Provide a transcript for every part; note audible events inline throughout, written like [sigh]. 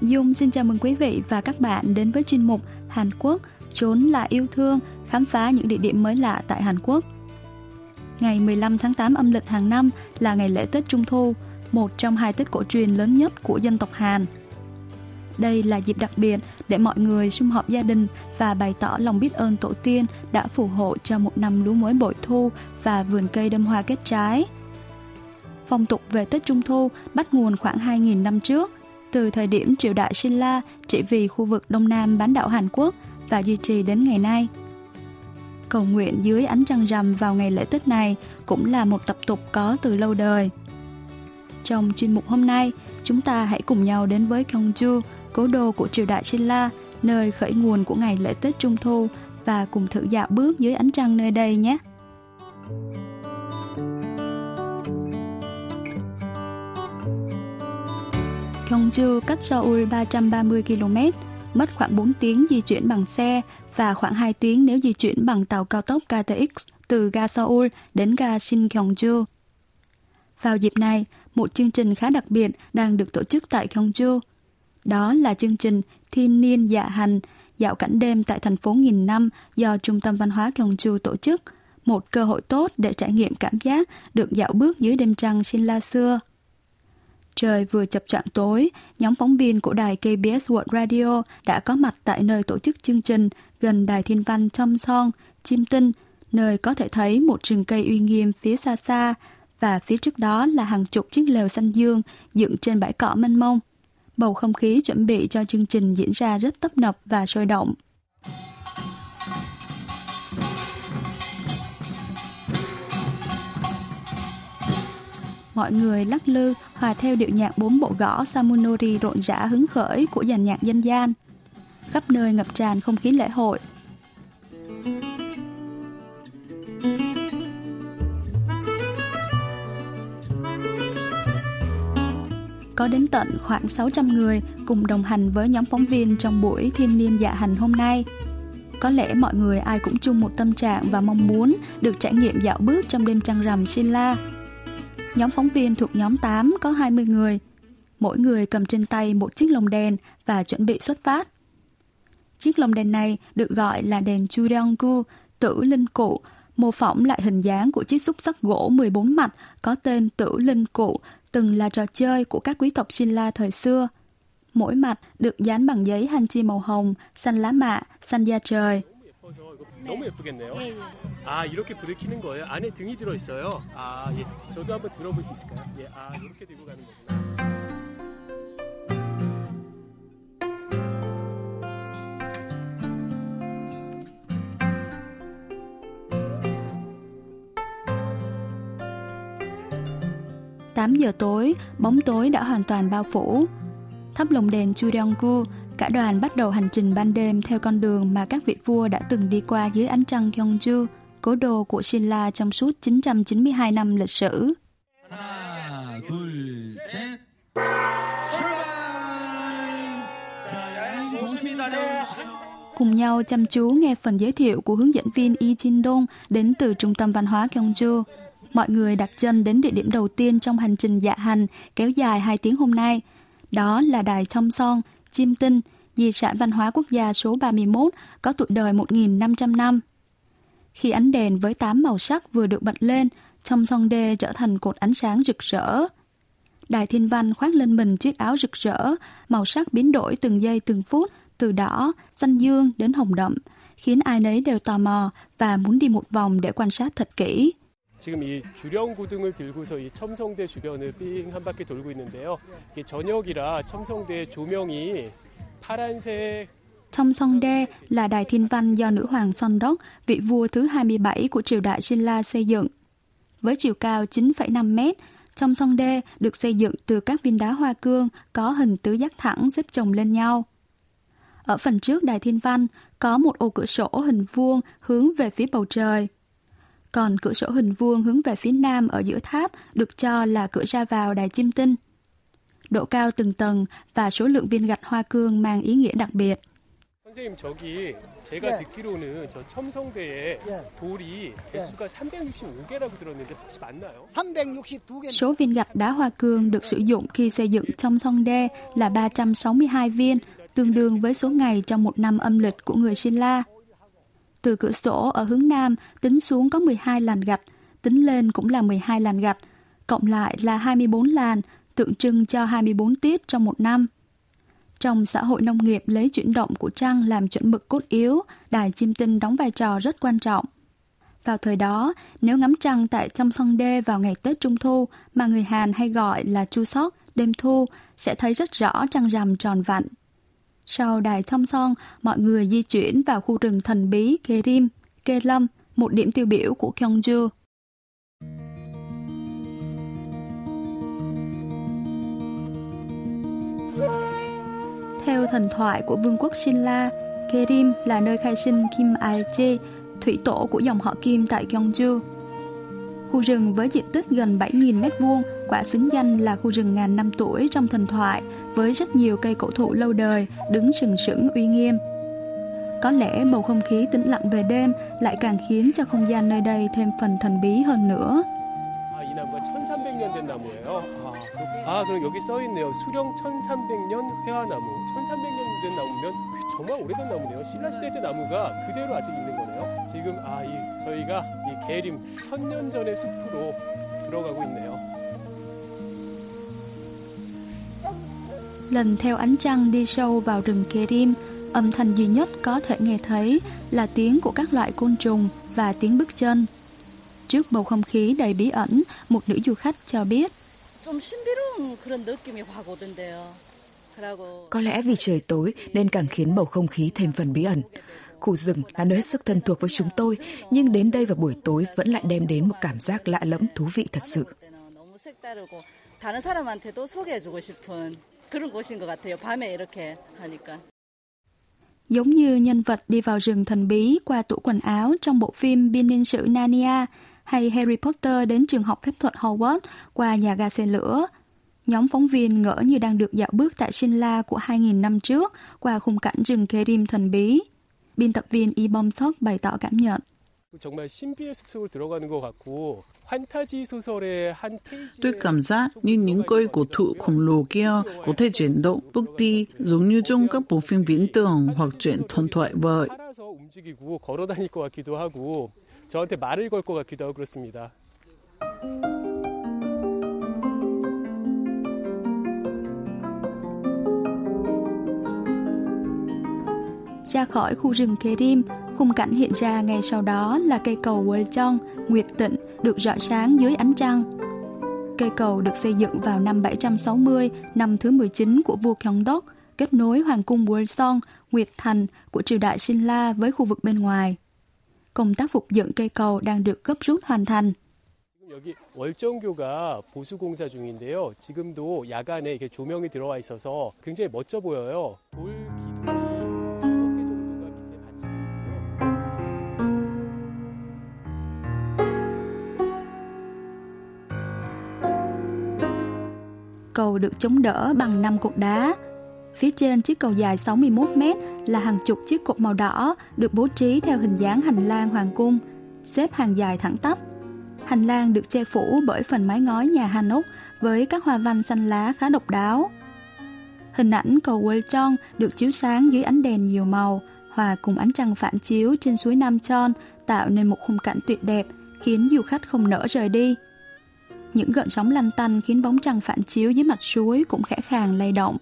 Hạnh Dung xin chào mừng quý vị và các bạn đến với chuyên mục Hàn Quốc trốn là yêu thương, khám phá những địa điểm mới lạ tại Hàn Quốc. Ngày 15 tháng 8 âm lịch hàng năm là ngày lễ Tết Trung Thu, một trong hai Tết cổ truyền lớn nhất của dân tộc Hàn. Đây là dịp đặc biệt để mọi người sum họp gia đình và bày tỏ lòng biết ơn tổ tiên đã phù hộ cho một năm lúa muối bội thu và vườn cây đâm hoa kết trái. Phong tục về Tết Trung Thu bắt nguồn khoảng 2.000 năm trước, từ thời điểm triều đại Silla trị vì khu vực Đông Nam bán đảo Hàn Quốc và duy trì đến ngày nay. Cầu nguyện dưới ánh trăng rằm vào ngày lễ Tết này cũng là một tập tục có từ lâu đời. Trong chuyên mục hôm nay, chúng ta hãy cùng nhau đến với Gyeongju, cố đô của triều đại Silla, nơi khởi nguồn của ngày lễ Tết Trung Thu và cùng thử dạo bước dưới ánh trăng nơi đây nhé. Gyeongju cách Seoul 330 km, mất khoảng 4 tiếng di chuyển bằng xe và khoảng 2 tiếng nếu di chuyển bằng tàu cao tốc KTX từ ga Seoul đến ga Shincheonju. Vào dịp này, một chương trình khá đặc biệt đang được tổ chức tại Gyeongju. Đó là chương trình Thiên niên dạ hành, dạo cảnh đêm tại thành phố nghìn năm do Trung tâm Văn hóa Gyeongju tổ chức. Một cơ hội tốt để trải nghiệm cảm giác được dạo bước dưới đêm trăng Shinla xưa. Trời vừa chập trạng tối, nhóm phóng viên của đài KBS World Radio đã có mặt tại nơi tổ chức chương trình gần đài thiên văn Chom Son, Chim Tinh, nơi có thể thấy một rừng cây uy nghiêm phía xa xa và phía trước đó là hàng chục chiếc lều xanh dương dựng trên bãi cỏ mênh mông. Bầu không khí chuẩn bị cho chương trình diễn ra rất tấp nập và sôi động. Mọi người lắc lư, hòa theo điệu nhạc bốn bộ gõ, Samunori rộn rã hứng khởi của dàn nhạc dân gian. Khắp nơi ngập tràn không khí lễ hội. Có đến tận khoảng 600 người cùng đồng hành với nhóm phóng viên trong buổi thiên niên dạ hành hôm nay. Có lẽ mọi người ai cũng chung một tâm trạng và mong muốn được trải nghiệm dạo bước trong đêm trăng rằm Shinla. Nhóm phóng viên thuộc nhóm 8 có 20 người. Mỗi người cầm trên tay một chiếc lồng đèn và chuẩn bị xuất phát. Chiếc lồng đèn này được gọi là đèn Churyonggu, tử linh cụ, mô phỏng lại hình dáng của chiếc xúc sắc gỗ 14 mặt có tên tử linh cụ, từng là trò chơi của các quý tộc Silla thời xưa. Mỗi mặt được dán bằng giấy hanchi màu hồng, xanh lá mạ, xanh da trời. 너무 예쁘겠네요. 예, 예. 아 이렇게 불을 켜는 거예요? 안에 등이 들어 있어요. 아 예. 저도 한번 들어볼 수 있을까요? 예. 아 이렇게 들고 가는 거구나. tám giờ tối, bóng tối đã hoàn toàn bao phủ. Thắp lồng đèn Churyonggu Cả đoàn bắt đầu hành trình ban đêm theo con đường mà các vị vua đã từng đi qua dưới ánh trăng Gyeongju, cố đô của Shinla trong suốt 992 năm lịch sử. Cùng nhau chăm chú nghe phần giới thiệu của hướng dẫn viên Yi Jin Dong đến từ Trung tâm Văn hóa Gyeongju. Mọi người đặt chân đến địa điểm đầu tiên trong hành trình dạ hành kéo dài 2 tiếng hôm nay. Đó là đài Chomsong, Chim Tinh, di sản văn hóa quốc gia số 31 có tuổi đời 1.500 năm. Khi ánh đèn với 8 màu sắc vừa được bật lên, trong song đê trở thành cột ánh sáng rực rỡ. Đài Thiên Văn khoác lên mình chiếc áo rực rỡ, màu sắc biến đổi từng giây từng phút, từ đỏ, xanh dương đến hồng đậm, khiến ai nấy đều tò mò và muốn đi một vòng để quan sát thật kỹ. 지금 이 주령 고등을 들고서 이 첨성대 주변을 삥 한 바퀴 돌고 있는데요. 이게 저녁이라 첨성대 조명이 파란색 첨성대 là đài thiên văn do nữ hoàng Sondok, vị vua thứ 27 của triều đại Silla xây dựng. Với chiều cao 9,5 mét, 첨성대 được xây dựng từ các viên đá hoa cương có hình tứ giác thẳng xếp chồng lên nhau. Ở phần trước đài thiên văn có một ô cửa sổ hình vuông hướng về phía bầu trời còn cửa sổ hình vuông hướng về phía nam ở giữa tháp được cho là cửa ra vào đài chim tinh. Độ cao từng tầng và số lượng viên gạch hoa cương mang ý nghĩa đặc biệt. 선생님 저기 제가 예. 듣기로는 저 첨성대에 예. 돌이 개수가 예. 365개라고 들었는데 혹시 맞나요? 362개. Số viên gạch đá hoa cương được sử dụng khi xây dựng trong sông đê là 362 viên, tương đương với số ngày trong một năm âm lịch của người Silla. Từ cửa sổ ở hướng nam tính xuống có 12 làn gạch, tính lên cũng là 12 làn gạch, cộng lại là 24 làn, tượng trưng cho 24 tiết trong một năm. Trong xã hội nông nghiệp lấy chuyển động của trăng làm chuẩn mực cốt yếu, đài chim tinh đóng vai trò rất quan trọng. Vào thời đó, nếu ngắm trăng tại trong sông đê vào ngày Tết Trung Thu mà người Hàn hay gọi là Chu Sóc, đêm thu, sẽ thấy rất rõ trăng rằm tròn vặn. Sau đài trong son, mọi người di chuyển vào khu rừng thần bí Kerim, Kê Lâm, một điểm tiêu biểu của Gyeongju. Theo thần thoại của vương quốc Shinla, Kerim là nơi khai sinh Kim Ailche, thủy tổ của dòng họ Kim tại Gyeongju. Khu rừng với diện tích gần 7.000 m2, quả xứng danh là khu rừng ngàn năm tuổi trong thần thoại, với rất nhiều cây cổ thụ lâu đời, đứng sừng sững uy nghiêm. Có lẽ bầu không khí tĩnh lặng về đêm lại càng khiến cho không gian nơi đây thêm phần thần bí hơn nữa. 아, 이 나무가 1300년 된 나무예요. 아, 아, 그럼 여기 써 있네요. 수령 1300년 회화나무. 1300년 된 나무면 정말 오래된 나무네요. 신라 시대 때 나무가 그대로 아직 있는 거네요. 지금 아, 이 저희가 이 계림 천년 전의 숲으로 들어가고 있네요. Lần theo ánh trăng đi sâu vào rừng Kerim, âm thanh duy nhất có thể nghe thấy là tiếng của các loại côn trùng và tiếng bước chân. Trước bầu không khí đầy bí ẩn, một nữ du khách cho biết. 좀 신비로운 그런 느낌이 확 오던데요. Có lẽ vì trời tối nên càng khiến bầu không khí thêm phần bí ẩn. Khu rừng là nơi hết sức thân thuộc với chúng tôi, nhưng đến đây vào buổi tối vẫn lại đem đến một cảm giác lạ lẫm thú vị thật sự. Giống như nhân vật đi vào rừng thần bí qua tủ quần áo trong bộ phim Biên niên sử Narnia hay Harry Potter đến trường học phép thuật Hogwarts qua nhà ga xe lửa, Nhóm phóng viên ngỡ như đang được dạo bước tại Shinla của 2.000 năm trước qua khung cảnh rừng Kerim thần bí Biên tập viên Y Bom Sok bày tỏ cảm nhận. Tôi cảm giác như những cây cổ thụ khổng lồ kia có thể chuyển động, bước đi giống như trong các bộ phim viễn tưởng hoặc truyện thần thoại vậy. 저한테 말을 걸 것 같기도 하고 그렇습니다. Ra khỏi khu rừng Kerim, khung cảnh hiện ra ngay sau đó là cây cầu Wellchong, Nguyệt Tịnh, được rọi sáng dưới ánh trăng. Cây cầu được xây dựng vào năm 760, năm thứ 19 của vua Gyeongdok, kết nối hoàng cung Wellsong, Nguyệt Thành của triều đại Shinla với khu vực bên ngoài. Công tác phục dựng cây cầu đang được gấp rút hoàn thành. 여기 월정교가 보수 공사 중인데요. 지금도 야간에 이렇게 조명이 들어와 있어서 굉장히 멋져 보여요. 돌 cầu được chống đỡ bằng 5 cột đá. Phía trên chiếc cầu dài 61 mét là hàng chục chiếc cột màu đỏ được bố trí theo hình dáng hành lang hoàng cung, xếp hàng dài thẳng tắp. Hành lang được che phủ bởi phần mái ngói nhà Hà ốc với các hoa văn xanh lá khá độc đáo. Hình ảnh cầu Quê Chon được chiếu sáng dưới ánh đèn nhiều màu, hòa cùng ánh trăng phản chiếu trên suối Nam Chon tạo nên một khung cảnh tuyệt đẹp, khiến du khách không nỡ rời đi. Những gợn sóng lăn tăn khiến bóng trăng phản chiếu dưới mặt suối cũng khẽ khàng lay động.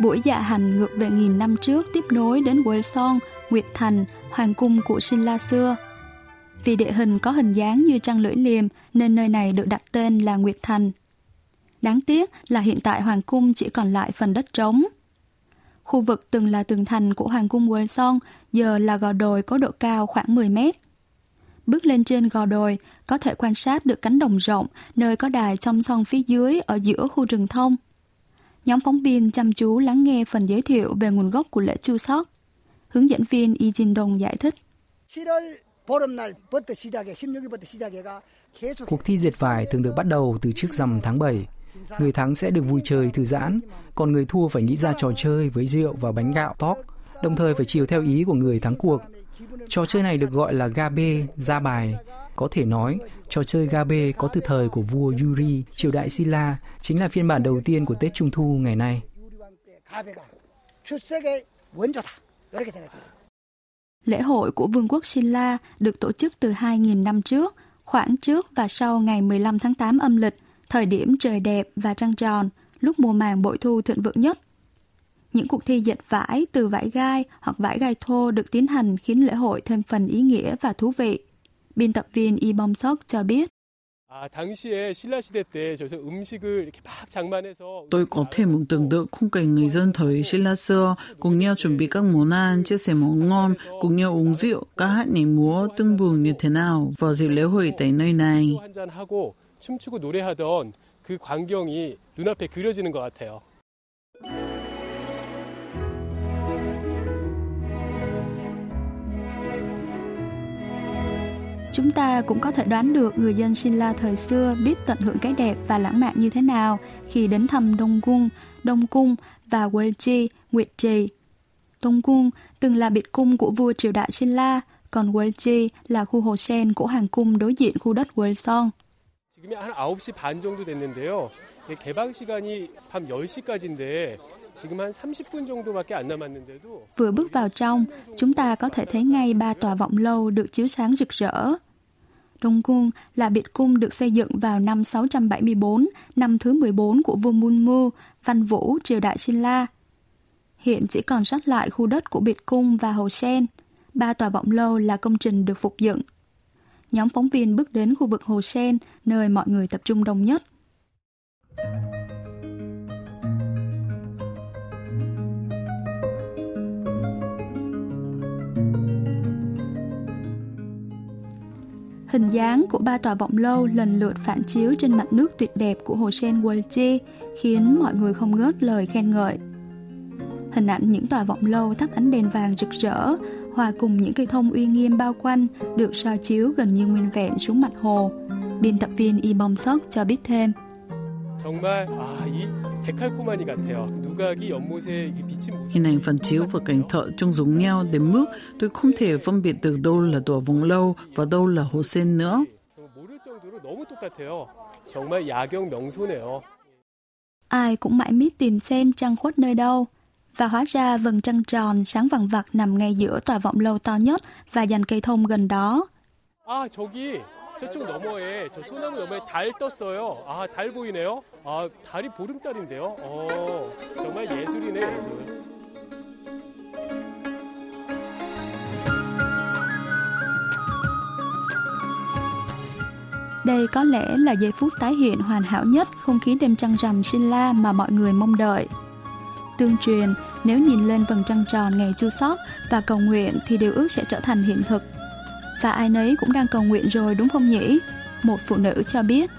Buổi dạ hành ngược về nghìn năm trước tiếp nối đến quê Son, Nguyệt Thành, hoàng cung của Sinh La xưa. Vì địa hình có hình dáng như trăng lưỡi liềm nên nơi này được đặt tên là Nguyệt Thành. Đáng tiếc là hiện tại hoàng cung chỉ còn lại phần đất trống. Khu vực từng là tường thành của Hoàng cung Wilson giờ là gò đồi có độ cao khoảng 10 mét. Bước lên trên gò đồi, có thể quan sát được cánh đồng rộng nơi có đài trong son phía dưới ở giữa khu rừng thông. Nhóm phóng viên chăm chú lắng nghe phần giới thiệu về nguồn gốc của lễ Chu Sóc. Hướng dẫn viên Y Jin Dong giải thích. 7월 Cuộc thi dệt vải thường được bắt đầu từ trước rằm tháng 7. Người thắng sẽ được vui chơi thư giãn, còn người thua phải nghĩ ra trò chơi với rượu và bánh gạo tóp, đồng thời phải chiều theo ý của người thắng cuộc. Trò chơi này được gọi là gabe, ra bài. Có thể nói, trò chơi gabe có từ thời của vua Yuri, triều đại Silla, chính là phiên bản đầu tiên của Tết Trung Thu ngày nay. Lễ hội của Vương quốc Silla được tổ chức từ 2.000 năm trước, khoảng trước và sau ngày 15 tháng 8 âm lịch, thời điểm trời đẹp và trăng tròn, lúc mùa màng bội thu thịnh vượng nhất. Những cuộc thi dệt vải từ vải gai hoặc vải gai thô được tiến hành khiến lễ hội thêm phần ý nghĩa và thú vị. Biên tập viên Y Bom Sok cho biết. Tôi có thể một tưởng tượng khung cảnh người dân thời Silla xưa cùng nhau chuẩn bị các món ăn, chia sẻ món ngon, cùng nhau uống rượu, ca hát nhảy múa tưng bừng như thế nào vào dịp lễ hội tại nơi này. 춤추고 노래하던 그 광경이 눈앞에 그려지는 것 같아요. Chúng ta cũng có thể đoán được người dân Silla thời xưa biết tận hưởng cái đẹp và lãng mạn như thế nào khi đến thăm Đông Cung, Đông Cung và Welchi, Nguyệt Trì. Đông Cung từng là biệt cung của vua triều đại Silla, còn Welchi là khu hồ sen của hoàng cung đối diện khu đất Welson. 지금이 한 9시 반 정도 됐는데요. 개방 시간이 밤 10시까지인데 지금 한 30분 정도밖에 안 남았는데도 Vừa bước vào trong, chúng ta có thể thấy ngay ba tòa vọng lâu được chiếu sáng rực rỡ. Đông Cung là biệt cung được xây dựng vào năm 674, năm thứ 14 của vua Munmu, văn vũ triều đại Silla. Hiện chỉ còn sót lại khu đất của biệt cung và hồ sen. Ba tòa vọng lâu là công trình được phục dựng nhóm phóng viên bước đến khu vực Hồ Sen, nơi mọi người tập trung đông nhất. Hình dáng của ba tòa vọng lâu lần lượt phản chiếu trên mặt nước tuyệt đẹp của hồ sen Wolche khiến mọi người không ngớt lời khen ngợi. Hình ảnh những tòa vọng lâu thắp ánh đèn vàng rực rỡ, hòa cùng những cây thông uy nghiêm bao quanh được soi chiếu gần như nguyên vẹn xuống mặt hồ. Biên tập viên Y Bom Sok cho biết thêm. Hình ảnh phản chiếu và cảnh thợ trông giống nhau đến mức tôi không thể phân biệt được đâu là tòa vòng lâu và đâu là hồ sen nữa. Ai cũng mãi miết tìm xem trăng khuất nơi đâu và hóa ra vầng trăng tròn sáng vằng vặc nằm ngay giữa tòa vọng lâu to nhất và dàn cây thông gần đó. 아, 저기 저쪽 너머에 저 소나무 너머에 달 떴어요. 아, 달 보이네요. 아, 달이 보름달인데요. 어, 정말 예술이네, 예술. Đây có lẽ là giây phút tái hiện hoàn hảo nhất không khí đêm trăng rằm Shinla mà mọi người mong đợi. Tương truyền, nếu nhìn lên vầng trăng tròn ngày chua sót và cầu nguyện thì điều ước sẽ trở thành hiện thực. Và ai nấy cũng đang cầu nguyện rồi đúng không nhỉ? Một phụ nữ cho biết.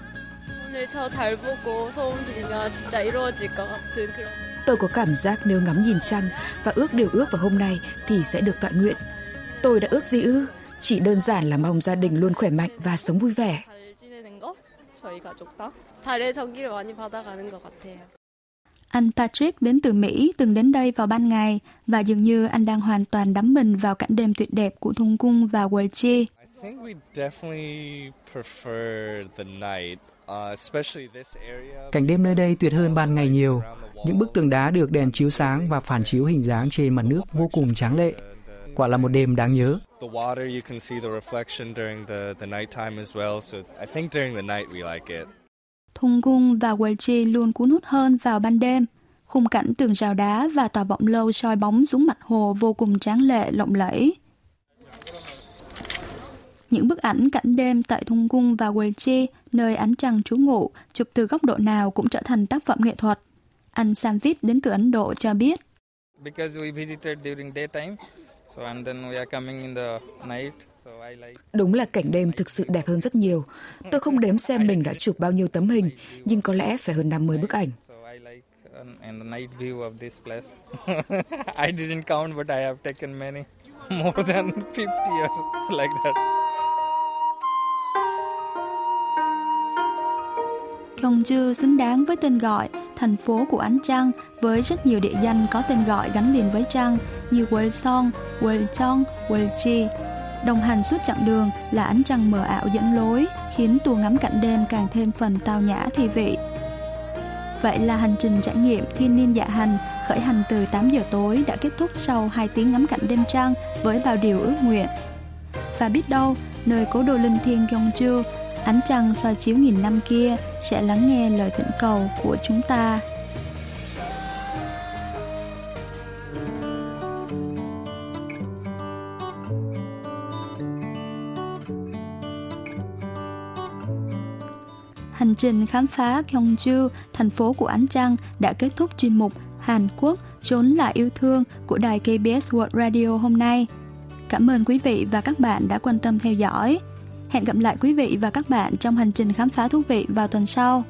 Tôi có cảm giác nếu ngắm nhìn trăng và ước điều ước vào hôm nay thì sẽ được tọa nguyện. Tôi đã ước gì ư? Chỉ đơn giản là mong gia đình luôn khỏe mạnh và sống vui vẻ. 달의 전기를 많이 받아가는 것 같아요. Anh Patrick đến từ Mỹ từng đến đây vào ban ngày và dường như anh đang hoàn toàn đắm mình vào cảnh đêm tuyệt đẹp của thung cung và Welchi. Uh, cảnh đêm nơi đây tuyệt hơn ban ngày nhiều. Những bức tường đá được đèn chiếu sáng và phản chiếu hình dáng trên mặt nước vô cùng tráng lệ. Quả là một đêm đáng nhớ. Thung Gung và Welchi luôn cuốn hút hơn vào ban đêm. Khung cảnh tường rào đá và tòa vọng lâu soi bóng xuống mặt hồ vô cùng tráng lệ, lộng lẫy. Những bức ảnh cảnh đêm tại thung cung và Welchi, nơi ánh trăng trú ngụ, chụp từ góc độ nào cũng trở thành tác phẩm nghệ thuật. Anh Samvit đến từ Ấn Độ cho biết. Because we visited during daytime, so and then we are coming in the night, Đúng là cảnh đêm thực sự đẹp hơn rất nhiều. Tôi không đếm xem mình đã chụp bao nhiêu tấm hình, nhưng có lẽ phải hơn 50 bức ảnh. [laughs] I didn't xứng đáng với tên gọi thành phố của ánh trăng với rất nhiều địa danh có tên gọi gắn liền với trăng như Wolseong, Wolchong, Wolchi, Đồng hành suốt chặng đường là ánh trăng mờ ảo dẫn lối, khiến tour ngắm cảnh đêm càng thêm phần tao nhã thi vị. Vậy là hành trình trải nghiệm thiên niên dạ hành khởi hành từ 8 giờ tối đã kết thúc sau 2 tiếng ngắm cảnh đêm trăng với bao điều ước nguyện. Và biết đâu, nơi cố đô linh thiêng Gyeongju ánh trăng soi chiếu nghìn năm kia sẽ lắng nghe lời thỉnh cầu của chúng ta. Trình khám phá Gyeongju, thành phố của ánh trăng đã kết thúc chuyên mục Hàn Quốc trốn lại yêu thương của đài KBS World Radio hôm nay. Cảm ơn quý vị và các bạn đã quan tâm theo dõi. Hẹn gặp lại quý vị và các bạn trong hành trình khám phá thú vị vào tuần sau.